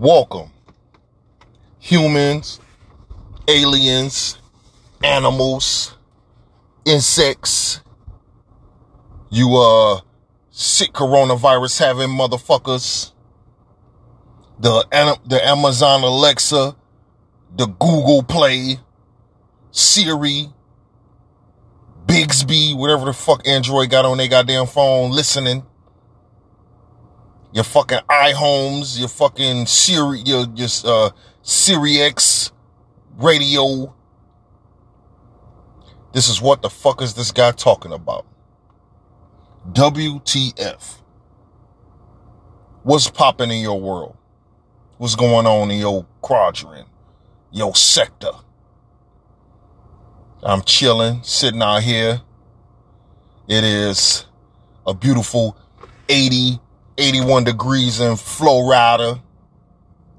Welcome. Humans, aliens, animals, insects, you uh sick coronavirus having motherfuckers, the the Amazon Alexa, the Google Play, Siri, Bixby, whatever the fuck Android got on their goddamn phone listening. Your fucking iHomes, your fucking Siri, your, your uh, Siri X radio. This is what the fuck is this guy talking about? WTF. What's popping in your world? What's going on in your quadrant, your sector? I'm chilling, sitting out here. It is a beautiful 80, 81 degrees in Florida,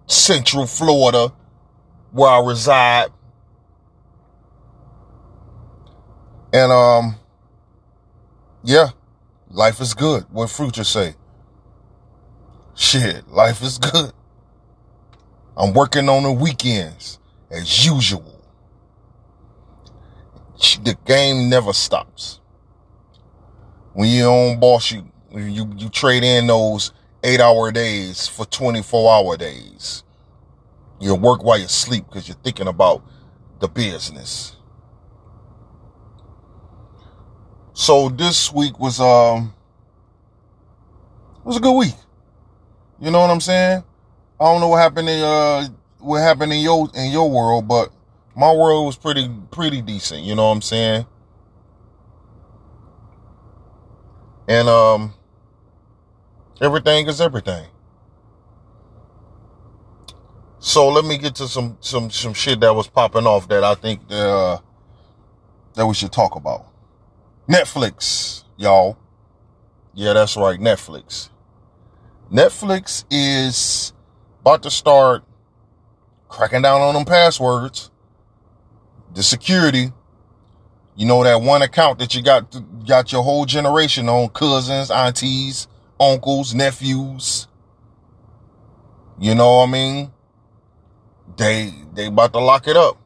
Central Florida, where I reside. And um, yeah, life is good. What Future say? Shit, life is good. I'm working on the weekends as usual. The game never stops. When you're on boss, you you you trade in those eight hour days for 24 hour days. You work while you sleep because you're thinking about the business. So this week was um was a good week. You know what I'm saying? I don't know what happened in uh what happened in your in your world, but my world was pretty pretty decent, you know what I'm saying? And um everything is everything. So let me get to some some some shit that was popping off that I think uh, that we should talk about. Netflix, y'all. Yeah, that's right, Netflix. Netflix is about to start cracking down on them passwords the security, you know, that one account that you got, got your whole generation on cousins, aunties, uncles, nephews. You know what I mean? They, they about to lock it up.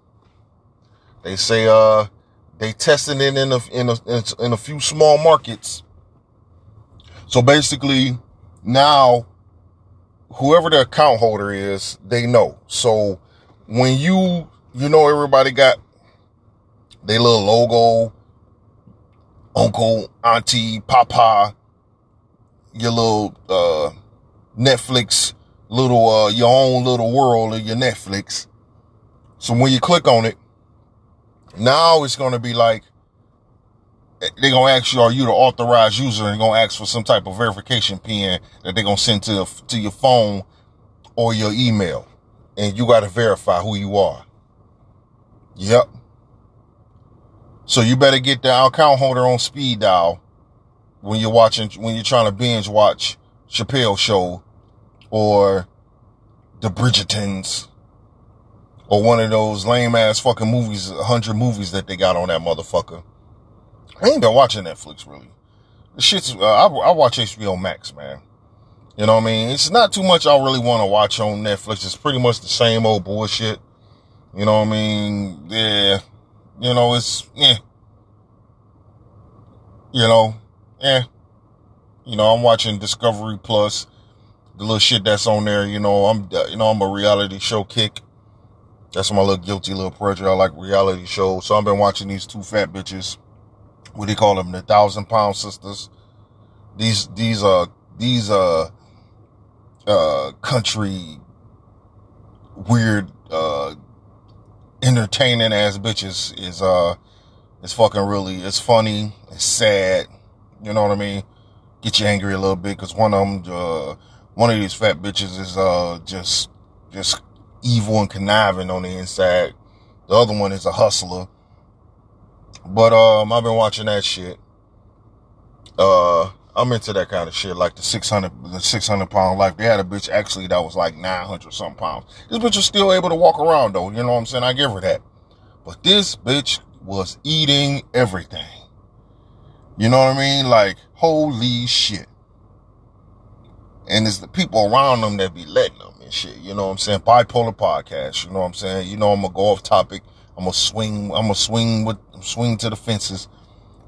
They say, uh, they testing it in a, in a, in a few small markets. So basically now whoever the account holder is, they know. So when you, you know, everybody got their little logo, uncle, auntie, papa, your little uh, Netflix, little uh, your own little world of your Netflix. So when you click on it, now it's gonna be like they're gonna ask you, are you the authorized user? And gonna ask for some type of verification pin that they're gonna send to to your phone or your email, and you got to verify who you are. Yep. So you better get the account holder on speed dial when you're watching, when you're trying to binge watch Chappelle show or the Bridgertons or one of those lame ass fucking movies, a hundred movies that they got on that motherfucker. I ain't been watching Netflix really. The shit's, uh, I, I watch HBO Max, man. You know what I mean? It's not too much I really want to watch on Netflix. It's pretty much the same old bullshit. You know what I mean? Yeah. You know, it's, yeah. You know, yeah. You know, I'm watching Discovery Plus, the little shit that's on there. You know, I'm, you know, I'm a reality show kick. That's my little guilty little pleasure. I like reality shows. So I've been watching these two fat bitches. What do you call them? The thousand pound sisters. These, these, uh, these, uh, uh, country weird, uh, entertaining ass bitches is uh it's fucking really it's funny it's sad you know what i mean get you angry a little bit because one of them uh one of these fat bitches is uh just just evil and conniving on the inside the other one is a hustler but um i've been watching that shit uh I'm into that kind of shit, like the 600, the 600 pound life. They had a bitch actually that was like 900 something pounds. This bitch was still able to walk around though. You know what I'm saying? I give her that. But this bitch was eating everything. You know what I mean? Like, holy shit. And it's the people around them that be letting them and shit. You know what I'm saying? Bipolar podcast. You know what I'm saying? You know I'm gonna go off topic. I'm gonna swing. I'm gonna swing with swing to the fences.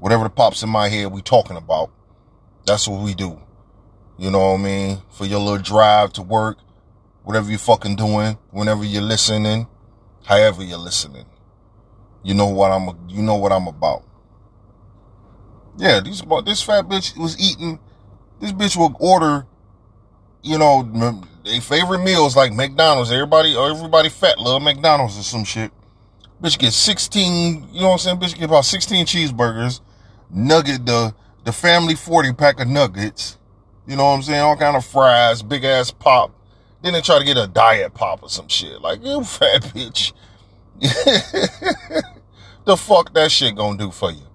Whatever the pops in my head, we talking about. That's what we do. You know what I mean? For your little drive to work, whatever you're fucking doing, whenever you're listening, however you're listening. You know what I'm. You know what I'm about. Yeah, these this fat bitch was eating. This bitch will order, you know, their favorite meals like McDonald's. Everybody, everybody fat love McDonald's or some shit. Bitch get 16, you know what I'm saying? Bitch get about 16 cheeseburgers, nugget, the, the family 40 pack of nuggets. You know what I'm saying? All kind of fries, big ass pop. Then they try to get a diet pop or some shit. Like, you fat bitch. the fuck that shit gonna do for you?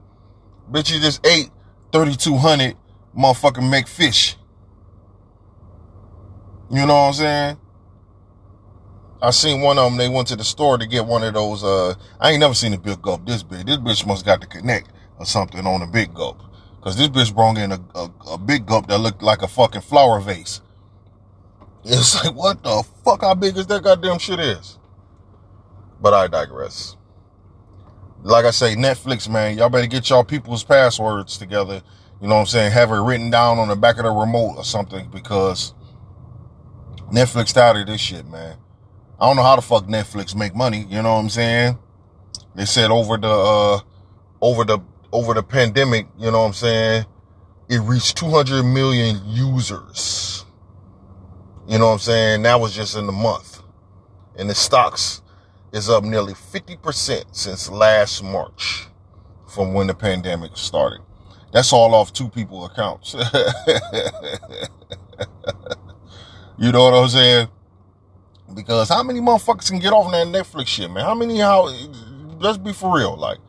Bitch, you just ate 3,200 motherfucking McFish. You know what I'm saying? I seen one of them. They went to the store to get one of those. Uh, I ain't never seen a big gulp this big. This bitch must got the connect or something on a big gulp. Cause this bitch brought in a, a, a big gulp that looked like a fucking flower vase. It's like, what the fuck? How big is that goddamn shit is? But I digress. Like I say, Netflix, man, y'all better get y'all people's passwords together. You know what I'm saying? Have it written down on the back of the remote or something because Netflix started this shit, man. I don't know how the fuck Netflix make money. You know what I'm saying? They said over the, uh, over the, over the pandemic, you know what I'm saying? It reached 200 million users. You know what I'm saying? That was just in the month. And the stocks is up nearly 50% since last March from when the pandemic started. That's all off two people accounts. you know what I'm saying? Because how many motherfuckers can get off that Netflix shit, man? How many how let's be for real. Like,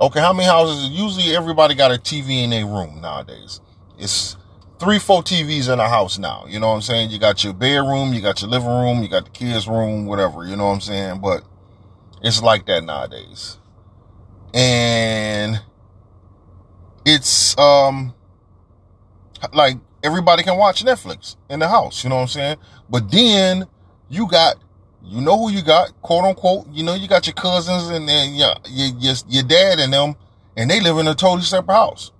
okay, how many houses usually everybody got a TV in their room nowadays? It's three, four TVs in a house now. You know what I'm saying? You got your bedroom, you got your living room, you got the kids' room, whatever, you know what I'm saying? But it's like that nowadays. And it's um like everybody can watch Netflix in the house, you know what I'm saying? But then you got you know who you got, quote unquote, you know you got your cousins and then your, your, your dad and them, and they live in a totally separate house.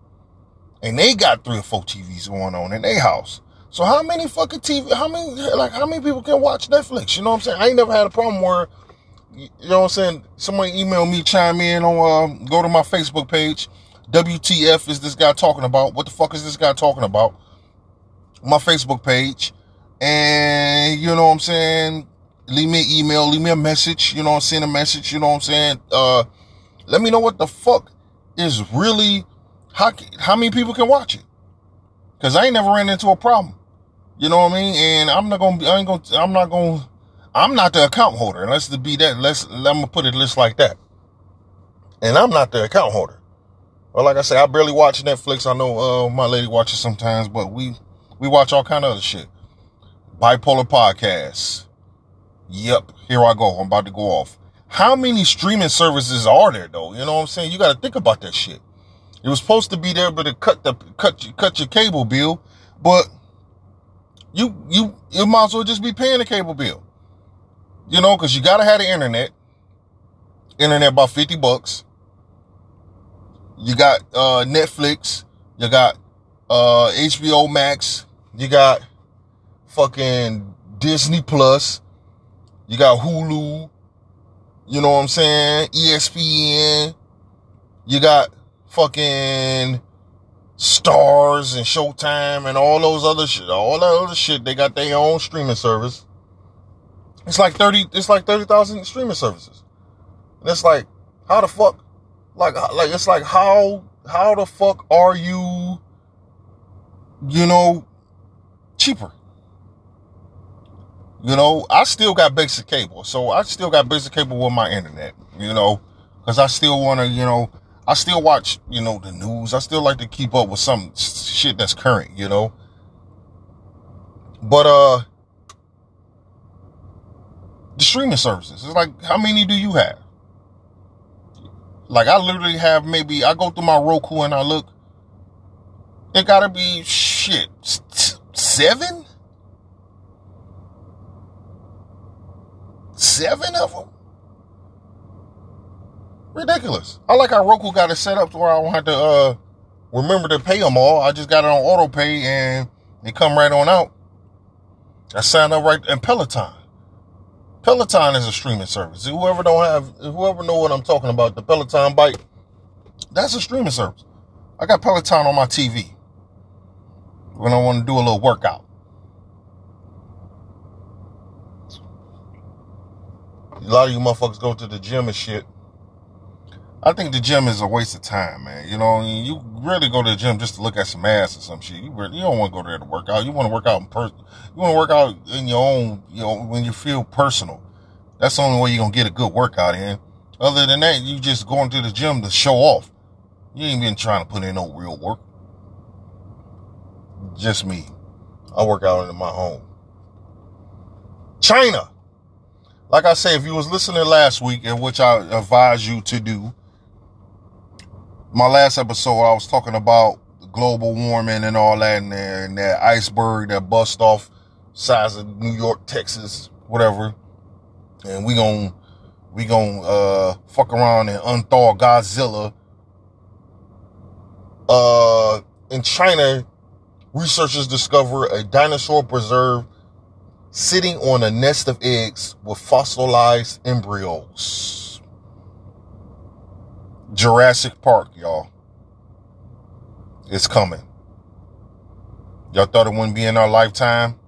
And they got three or four TVs going on in their house. So how many fucking TV, how many, like, how many people can watch Netflix? You know what I'm saying? I ain't never had a problem where, you know what I'm saying? Somebody email me, chime in on, uh, go to my Facebook page. WTF is this guy talking about? What the fuck is this guy talking about? My Facebook page. And, you know what I'm saying? Leave me an email, leave me a message, you know, I'm send a message, you know what I'm saying? Uh, let me know what the fuck is really, how, how many people can watch it? Cause I ain't never ran into a problem. You know what I mean? And I'm not gonna I ain't gonna, I'm not gonna, I'm not the account holder. Let's be that, let's, I'm gonna put it list like that. And I'm not the account holder. Well, like I said, I barely watch Netflix. I know, uh, my lady watches sometimes, but we, we watch all kind of other shit. Bipolar podcasts. Yep. Here I go. I'm about to go off. How many streaming services are there though? You know what I'm saying? You got to think about that shit. It was supposed to be there, but to cut the, cut, cut your cable bill, but you, you, you might as well just be paying the cable bill. You know, cause you gotta have the internet. Internet about 50 bucks. You got, uh, Netflix. You got, uh, HBO Max. You got fucking Disney Plus. You got Hulu. You know what I'm saying? ESPN. You got fucking Starz and Showtime and all those other shit. All that other shit. They got their own streaming service. It's like 30, it's like 30,000 streaming services. And it's like, how the fuck? Like, like, it's like, how, how the fuck are you, you know, cheaper? You know, I still got basic cable. So I still got basic cable with my internet, you know, cause I still want to, you know, I still watch, you know, the news. I still like to keep up with some shit that's current, you know. But, uh, the streaming services, it's like, how many do you have? Like, I literally have maybe, I go through my Roku and I look, it gotta be shit, seven? seven of them. Ridiculous. I like how Roku got it set up to where I don't have to uh, remember to pay them all. I just got it on auto pay and they come right on out. I signed up right in Peloton. Peloton is a streaming service. Whoever don't have, whoever know what I'm talking about, the Peloton bike, that's a streaming service. I got Peloton on my TV when I want to do a little workout. A lot of you motherfuckers go to the gym and shit. I think the gym is a waste of time, man. You know, you really go to the gym just to look at some ass or some shit. You really, you don't want to go there to work out. You want to work out in person. You want to work out in your own, you know, when you feel personal. That's the only way you're to get a good workout in. Other than that, you just going to the gym to show off. You ain't been trying to put in no real work. Just me. I work out in my home. China. Like I said, if you was listening last week, and which I advise you to do, my last episode, I was talking about global warming and all that, and, and that iceberg that bust off size of New York, Texas, whatever. And we gon' we gon' uh fuck around and unthaw Godzilla. Uh, in China, researchers discover a dinosaur preserve sitting on a nest of eggs with fossilized embryos. Jurassic Park, y'all. It's coming. Y'all thought it wouldn't be in our lifetime?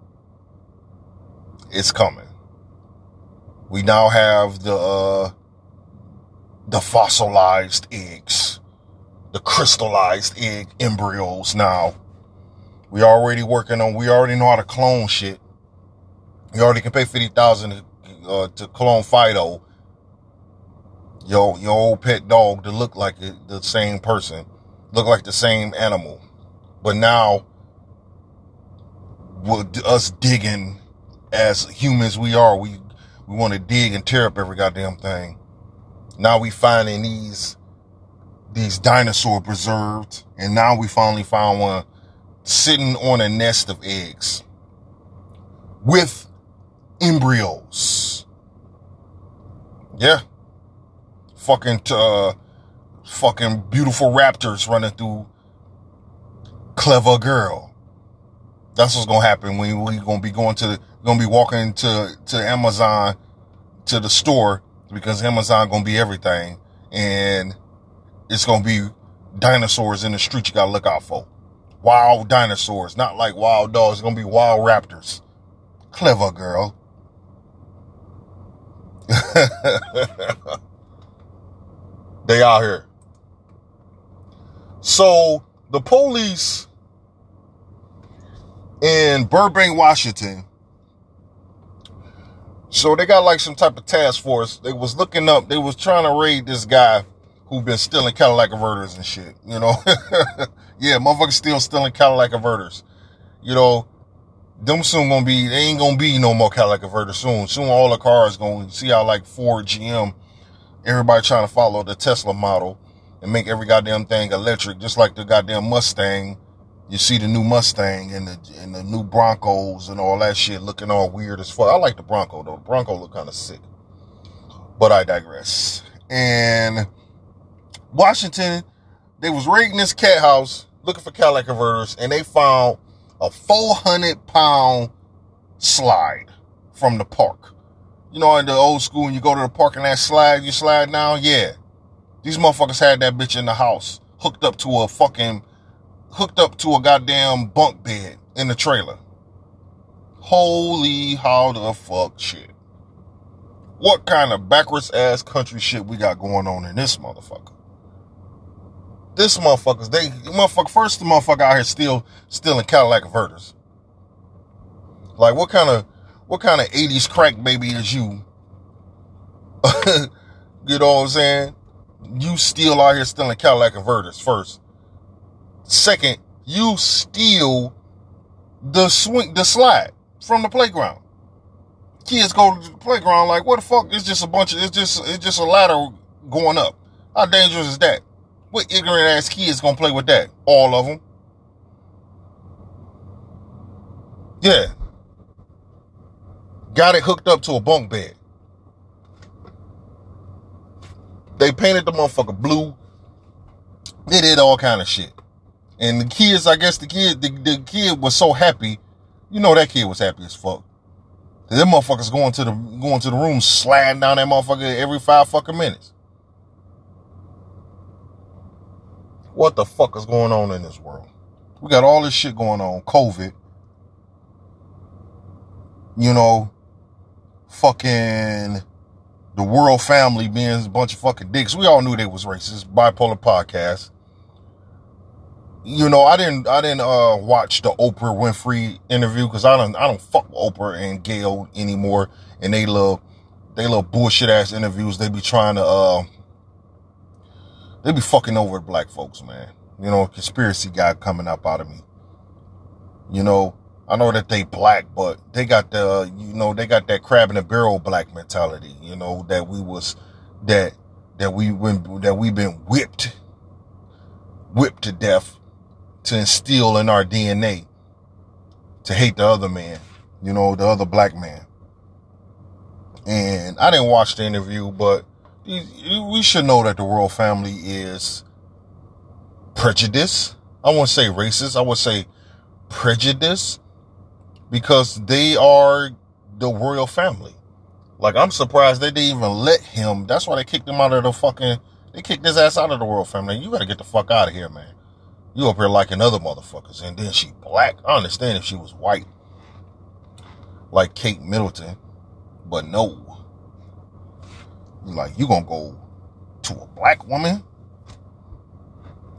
It's coming. We now have the uh, the fossilized eggs, the crystallized egg embryos. Now, we already working on. We already know how to clone shit. We already can pay fifty thousand uh, to clone Fido your your old pet dog to look like the same person, look like the same animal. But now, with us digging as humans we are, we we want to dig and tear up every goddamn thing. Now we finding these these dinosaur preserved, and now we finally found one sitting on a nest of eggs with embryos. Yeah fucking uh, fucking beautiful raptors running through clever girl. That's what's gonna happen when we gonna be going to the, gonna be walking to to Amazon to the store because Amazon gonna be everything and it's gonna be dinosaurs in the street you gotta look out for. Wild dinosaurs, not like wild dogs. It's gonna be wild raptors. Clever girl. They out here. So the police in Burbank, Washington. So they got like some type of task force. They was looking up. They was trying to raid this guy who been stealing Cadillac converters and shit. You know, yeah, motherfuckers still stealing Cadillac converters. You know, them soon gonna be. They ain't gonna be no more Cadillac converters soon. Soon all the cars gonna see how like Ford, GM everybody trying to follow the Tesla model and make every goddamn thing electric, just like the goddamn Mustang. You see the new Mustang and the and the new Broncos and all that shit looking all weird as fuck. I like the Bronco though. The Bronco look kind of sick. But I digress. And Washington, they was raiding this cat house looking for Cadillac converters, and they found a 400 pound slide from the park. You know, in the old school, when you go to the park and that slide, you slide down. Yeah, these motherfuckers had that bitch in the house, hooked up to a fucking, hooked up to a goddamn bunk bed in the trailer. Holy how the fuck shit. What kind of backwards ass country shit we got going on in this motherfucker? This motherfuckers, they motherfucker first the motherfucker out here still stealing Cadillac converters. Like what kind of what kind of 80s crack baby is you? you know what I'm saying? You still out here stealing Cadillac converters first. Second, you steal the swing, the slide from the playground. Kids go to the playground like, what the fuck? It's just a bunch of, it's just, it's just a ladder going up. How dangerous is that? What ignorant ass kids gonna play with that? All of them. Yeah, got it hooked up to a bunk bed. They painted the motherfucker blue. They did all kind of shit. And the kids, I guess the kid, the, the kid was so happy. You know that kid was happy as fuck. Them motherfuckers going to the going to the room, sliding down that motherfucker every five fucking minutes. What the fuck is going on in this world? We got all this shit going on. COVID. You know, fucking the world family being a bunch of fucking dicks. We all knew they was racist. Bipolar podcast. You know, I didn't I didn't uh watch the Oprah Winfrey interview because I don't I don't fuck Oprah and Gayle anymore. And they love they little bullshit ass interviews. They be trying to uh they be fucking over black folks, man. You know, conspiracy guy coming up out of me. You know, I know that they black, but they got the, you know, they got that crab in the barrel black mentality, you know, that we was, that, that we been, that we've been whipped, whipped to death to instill in our DNA to hate the other man, you know, the other black man. And I didn't watch the interview, but we should know that the royal family is prejudice. I won't say racist. I would say prejudice because they are the royal family. Like I'm surprised they didn't even let him. That's why they kicked him out of the fucking. They kicked his ass out of the royal family. You gotta get the fuck out of here, man. You up here liking other motherfuckers, and then she black. I understand if she was white, like Kate Middleton, but no. Like you gonna go to a black woman,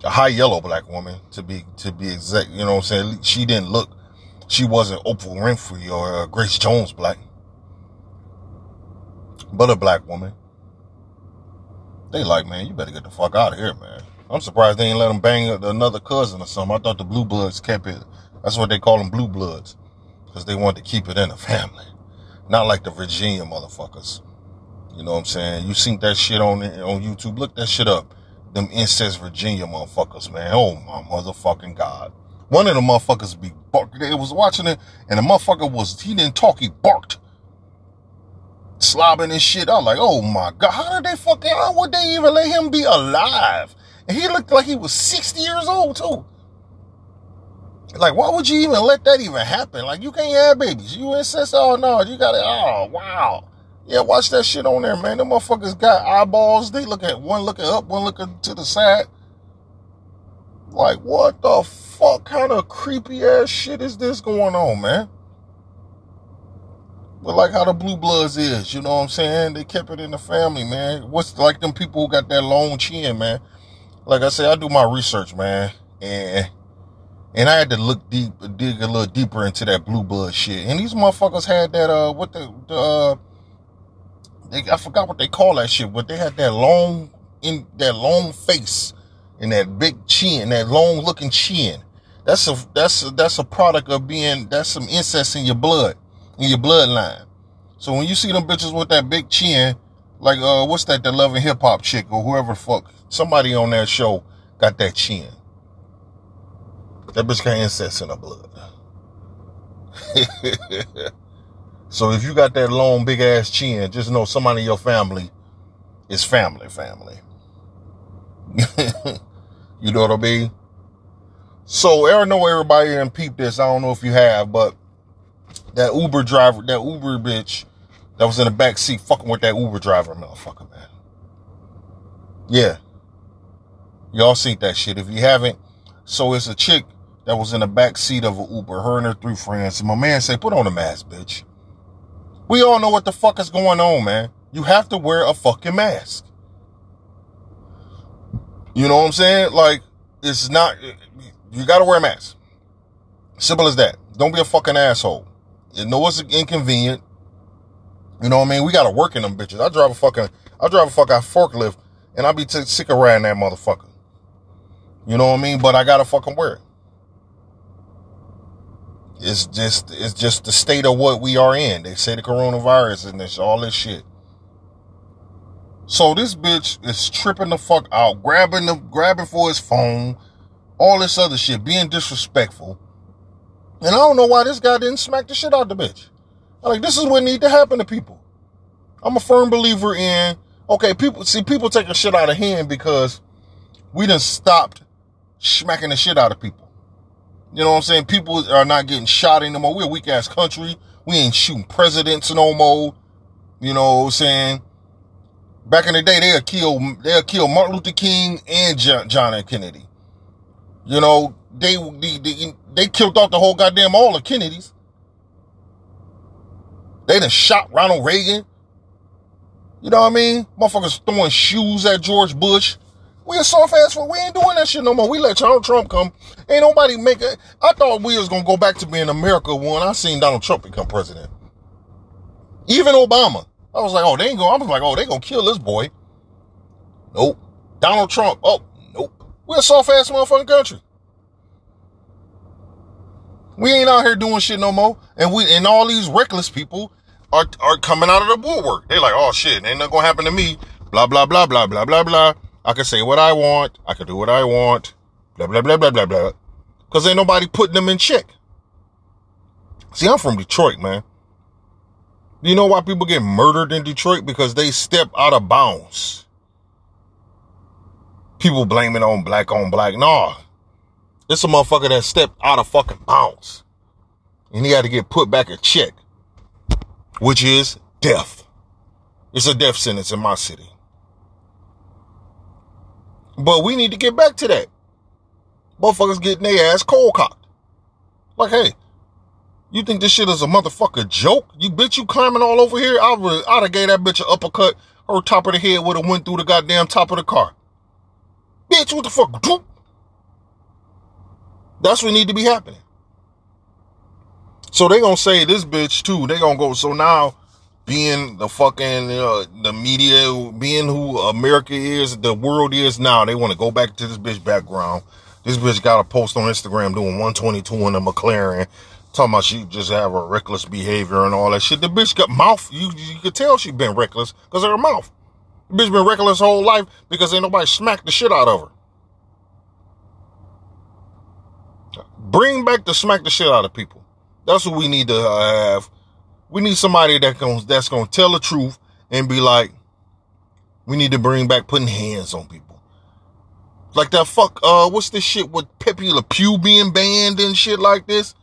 a high yellow black woman to be to be exact. You know what I'm saying? She didn't look she wasn't Oprah Winfrey or uh, Grace Jones black, but a black woman. They like, man, you better get the fuck out of here, man. I'm surprised they ain't let him bang another cousin or something. I thought the blue bloods kept it. That's what they call them blue bloods. Cause they want to keep it in the family. Not like the Virginia motherfuckers. You know what I'm saying? You seen that shit on, on YouTube. Look that shit up. Them incest Virginia motherfuckers, man. Oh my motherfucking God. One of the motherfuckers be barked. They was watching it, and the motherfucker was, he didn't talk, he barked. Slobbing and shit. I was like, oh my God, how did they fucking, how would they even let him be alive? And he looked like he was 60 years old too. Like, why would you even let that even happen? Like, you can't have babies. You incest, oh no, you gotta, oh wow. Yeah, watch that shit on there, man. Them motherfuckers got eyeballs. They look at one looking up, one looking to the side. Like, what the fuck kind of creepy ass shit is this going on, man? But like how the Blue Bloods is, you know what I'm saying? They kept it in the family, man. What's like them people who got that long chin, man? Like I say, I do my research, man, and and I had to look deep, dig a little deeper into that Blue Blood shit. And these motherfuckers had that uh, what the the uh, they, I forgot what they call that shit, but they had that long in that long face and that big chin, that long looking chin. That's a that's a, that's a product of being that's some incest in your blood, in your bloodline. So when you see them bitches with that big chin, like uh what's that, the Love & Hip Hop chick or whoever fuck, somebody on that show got that chin. That bitch got incest in her blood. so if you got that long big ass chin, just know somebody in your family is family family. you know what I mean? So I don't know everybody and peep this. I don't know if you have, but that Uber driver, that Uber bitch that was in the back seat fucking with that Uber driver, motherfucker, man. Yeah. Y'all seen that shit. If you haven't, so it's a chick that was in the back seat of an Uber, her and her three friends. And my man said, put on a mask, bitch. We all know what the fuck is going on, man. You have to wear a fucking mask. You know what I'm saying? Like, it's not, you gotta wear a mask. Simple as that. Don't be a fucking asshole. You know it's inconvenient. You know what I mean? We gotta work in them bitches. I drive a fucking, I drive a fucking forklift and I be t- sick of riding that motherfucker. You know what I mean? But I gotta fucking wear it. It's just, it's just the state of what we are in. They say the coronavirus and this, all this shit. So this bitch is tripping the fuck out, grabbing the, grabbing for his phone, all this other shit, being disrespectful. And I don't know why this guy didn't smack the shit out of the bitch. Like, this is what need to happen to people. I'm a firm believer in, Okay, people see people taking the shit out of hand because we done stopped smacking the shit out of people. You know what I'm saying? People are not getting shot anymore. We're a weak ass country. We ain't shooting presidents no more. You know what I'm saying? Back in the day, they'll kill they'll kill Martin Luther King and John, John F. Kennedy. You know, they, they they they killed off the whole goddamn all the Kennedys. They done shot Ronald Reagan. You know what I mean? Motherfuckers throwing shoes at George Bush. We a soft ass for we ain't doing that shit no more. We let Donald Trump come. Ain't nobody make it. I thought we was gonna go back to being America when I seen Donald Trump become president. Even Obama. I was like, oh, they ain't going, I was like, oh, they gonna kill this boy. Nope. Donald Trump. Oh, nope. We're a soft ass motherfucking country. We ain't out here doing shit no more. And we and all these reckless people are are coming out of the woodwork. They like, oh shit, ain't nothing gonna happen to me. Blah blah blah blah blah blah blah. I can say what I want. I can do what I want. Blah blah blah blah blah blah. Cause ain't nobody putting them in check. See, I'm from Detroit, man. Do you know why people get murdered in Detroit? Because they step out of bounds. People blame it on black on black. Nah. It's a motherfucker that stepped out of fucking bounds. And he had to get put back a check. Which is death. It's a death sentence in my city. But we need to get back to that. Motherfuckers getting their ass cold cocked. Like, hey, you think this shit is a motherfucker joke? You bitch, you climbing all over here? I would, I'd have gave that bitch an uppercut. Her top of the head would have went through the goddamn top of the car. Bitch, what the fuck? That's what need to be happening. So they gonna say this bitch too. They gonna go. So now, being the fucking uh, the media, being who America is, the world is now, they want to go back to this bitch background. This bitch got a post on Instagram doing 122 in a McLaren Talking about she just have a reckless behavior and all that shit. The bitch got mouth. You you could tell she been reckless because of her mouth. The bitch been reckless her whole life because ain't nobody smacked the shit out of her. Bring back the smack the shit out of people. That's what we need to have. We need somebody that can, that's gonna tell the truth and be like, we need to bring back putting hands on people. Like that fuck, uh, what's this shit with Pepe Le Pew being banned and shit like this?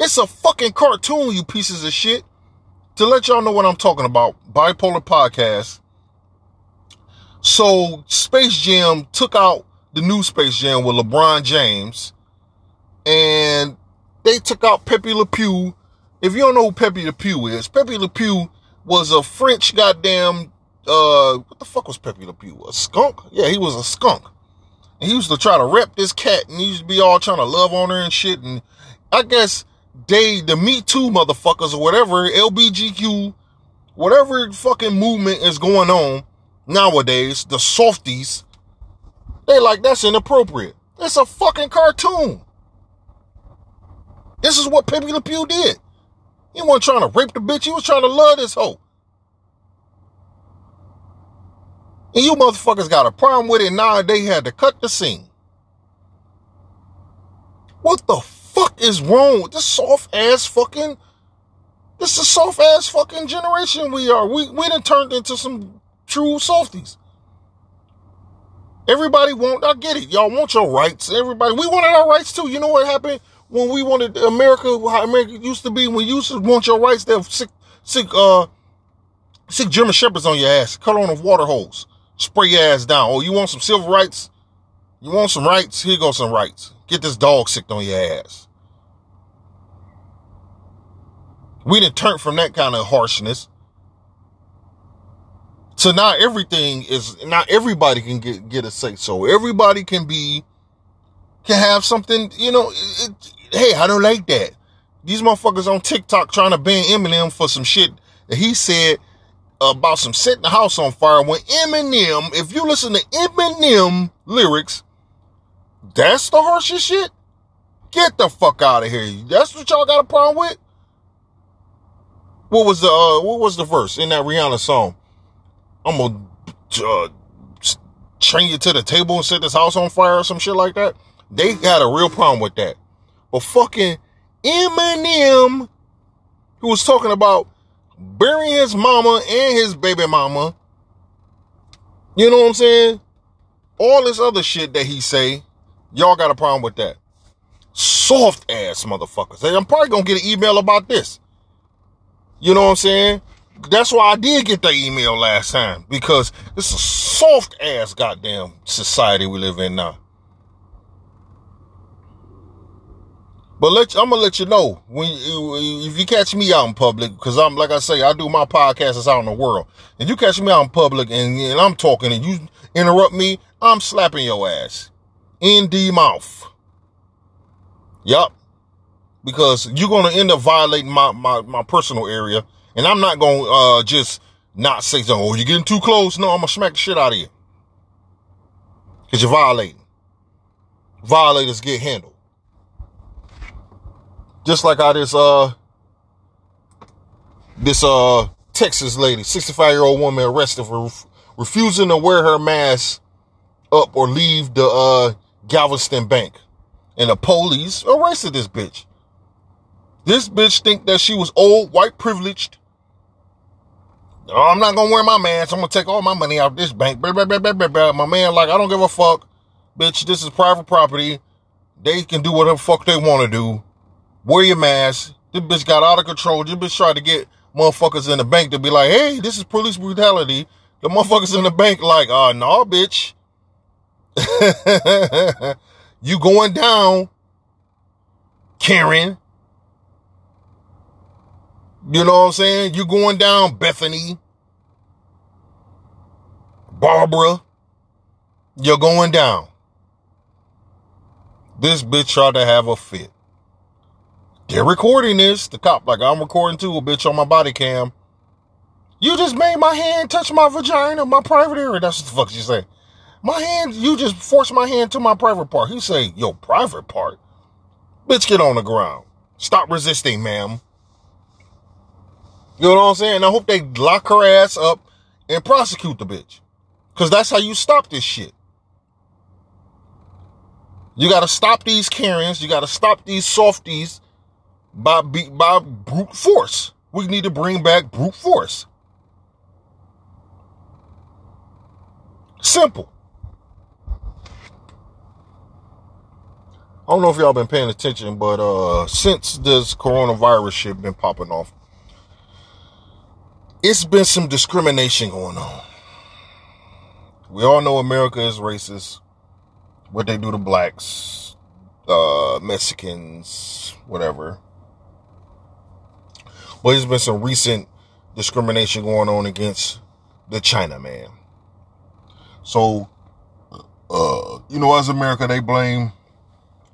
It's a fucking cartoon, you pieces of shit. To let y'all know what I'm talking about, Bipolar Podcast. So Space Jam took out the new Space Jam with LeBron James, and they took out Pepe Le Pew. If you don't know who Pepe Le Pew is, Pepe Le Pew was a French goddamn uh what the fuck was Pepe Le Pew? A skunk? Yeah, he was a skunk. And he used to try to rep this cat and he used to be all trying to love on her and shit. And I guess they, the Me Too motherfuckers or whatever, LBGQ, whatever fucking movement is going on nowadays, the softies, they like, that's inappropriate. It's a fucking cartoon. This is what Pepe Le Pew did. He wasn't trying to rape the bitch. He was trying to love this hoe. And you motherfuckers got a problem with it. Now they had to cut the scene. What the fuck is wrong with this soft ass fucking? This is soft ass fucking generation we are. We we done turned into some true softies. Everybody want. I get it. Y'all want your rights. Everybody. We wanted our rights too. You know what happened when we wanted America? How America used to be when you used to want your rights. They have sick, sick, uh, sick German shepherds on your ass. Cut on a water hose. Spray your ass down. Oh, you want some civil rights? You want some rights? Here goes some rights. Get this dog sick on your ass. We didn't turn from that kind of harshness. So now everything is now everybody can get get a say so. Everybody can be can have something, you know, it, hey, I don't like that. These motherfuckers on TikTok trying to ban Eminem for some shit that he said about some setting the house on fire when Eminem, if you listen to Eminem lyrics, that's the harshest shit. Get the fuck out of here. That's what y'all got a problem with? What was the uh, what was the verse in that Rihanna song? I'm gonna uh, chain you to the table and set this house on fire or some shit like that. They got a real problem with that. But fucking Eminem, who was talking about burying his mama and his baby mama You know what I'm saying? All this other shit that he say, y'all got a problem with that. Soft ass motherfuckers. I'm probably gonna get an email about this. You know what I'm saying? That's why I did get the email last time because it's a soft ass goddamn society we live in now. But let I'm gonna let you know when if you catch me out in public, because I'm like I say, I do my podcasts out in the world. And you catch me out in public and, and I'm talking and you interrupt me, I'm slapping your ass in the mouth. Yup. Because you're gonna end up violating my my, my personal area, and I'm not gonna uh, just not say something. Oh, you're getting too close. No, I'm gonna smack the shit out of you. Cause you're violating. Violators get handled. Just like how this uh this uh Texas lady, 65 year old woman arrested for ref- refusing to wear her mask up or leave the uh Galveston bank. And the police arrested this bitch. This bitch think that she was old, white, privileged. Oh, I'm not gonna wear my mask. I'm gonna take all my money out of this bank. My man, like, I don't give a fuck. Bitch, this is private property. They can do whatever fuck they want to do. Wear your mask. This bitch got out of control. This bitch tried to get motherfuckers in the bank to be like, hey, this is police brutality. The motherfuckers in the bank like, uh, nah, bitch. you going down, Karen. You know what I'm saying? You're going down, Bethany. Barbara. You're going down. This bitch tried to have a fit. They're recording this. The cop, like, I'm recording too, a bitch on my body cam. You just made my hand touch my vagina, my private area. That's what the fuck she say. My hand, you just forced my hand to my private part. He say, yo, private part? Bitch, get on the ground. Stop resisting, ma'am. You know what I'm saying? I hope they lock her ass up and prosecute the bitch. Cause that's how you stop this shit. You gotta stop these Karens. You gotta stop these softies by, by brute force. We need to bring back brute force. Simple. I don't know if y'all been paying attention, but uh, since this coronavirus shit been popping off, it's been some discrimination going on. We all know America is racist. What they do to blacks, uh, Mexicans, whatever. But there's been some recent discrimination going on against the China man. So, uh, you know, as America, they blame,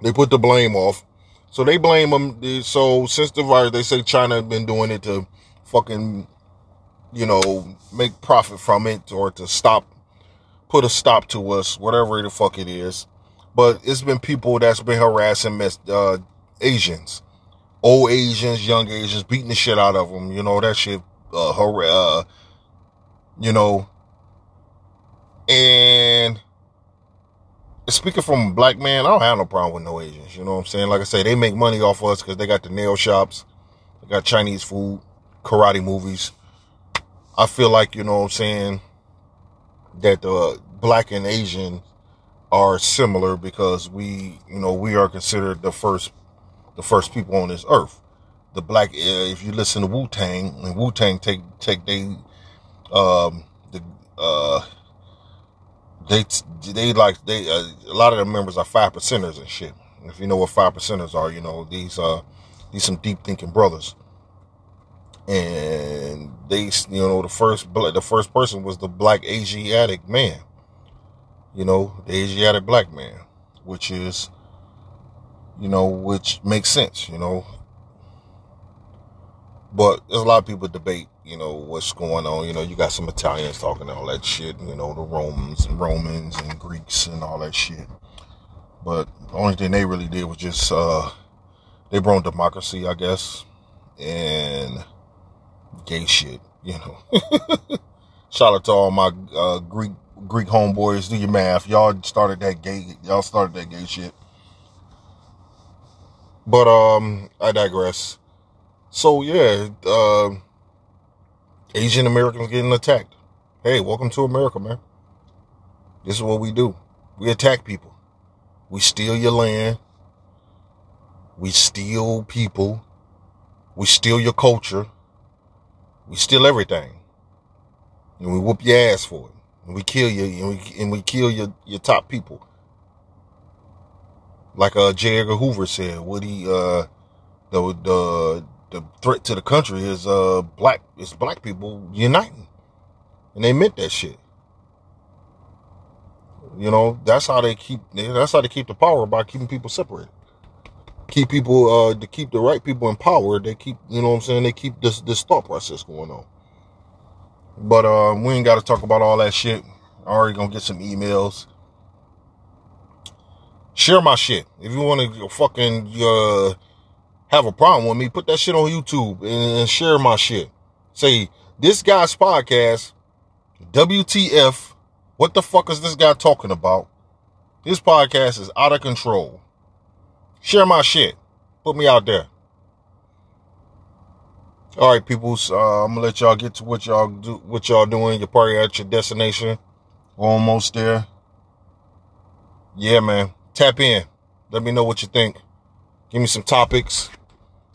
they put the blame off. So they blame them. So since the virus, they say China has been doing it to fucking, you know, make profit from it or to stop, put a stop to us, whatever the fuck it is. But it's been people that's been harassing uh, Asians old Asians, young Asians, beating the shit out of them. You know, that shit, uh, her, uh, you know, and speaking from a black man, I don't have no problem with no Asians. You know what I'm saying? Like I say, they make money off us because they got the nail shops, they got Chinese food, karate movies. I feel like, you know what I'm saying, that the black and Asian are similar because we, you know, we are considered the first the first people on this earth. The black, uh, if you listen to Wu Tang, and Wu Tang take take they, um, the uh, they they like they uh, a lot of the members are five percenters and shit. If you know what five percenters are, you know these uh these some deep thinking brothers. And they, you know, the first the first person was the black Asiatic man. You know, the Asiatic black man, which is you know, which makes sense, you know. But there's a lot of people debate, you know, what's going on. You know, you got some Italians talking all that shit, you know, the Romans and Romans and Greeks and all that shit. But the only thing they really did was just uh they brought democracy, I guess, and gay shit, you know. Shout out to all my uh, Greek Greek homeboys. Do your math. Y'all started that gay. Y'all started that gay shit. But um, I digress. So yeah, uh, Asian Americans getting attacked. Hey, welcome to America, man. This is what we do. We attack people. We steal your land. We steal people. We steal your culture. We steal everything. And we whoop your ass for it. And we kill you and we, and we kill your, your top people. Like uh J. Edgar Hoover said, what he uh the the the threat to the country is uh black it's black people uniting. And they meant that shit. You know, that's how they keep that's how they keep the power by keeping people separated. Keep people uh to keep the right people in power, they keep you know what I'm saying, they keep this this thought process going on. But uh we ain't gotta talk about all that shit. I already gonna get some emails. Share my shit. If you wanna fucking uh have a problem with me, put that shit on YouTube and share my shit. Say, this guy's podcast, WTF, what the fuck is this guy talking about? This podcast is out of control. Share my shit. Put me out there. All right, peoples. Uh, I'm gonna let y'all get to what y'all do. What y'all doing? You're probably at your destination. We're almost there. Yeah, man. Tap in. Let me know what you think. Give me some topics.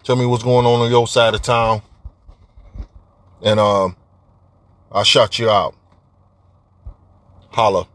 Tell me what's going on on your side of town. And um, I'll shut you out. Holla.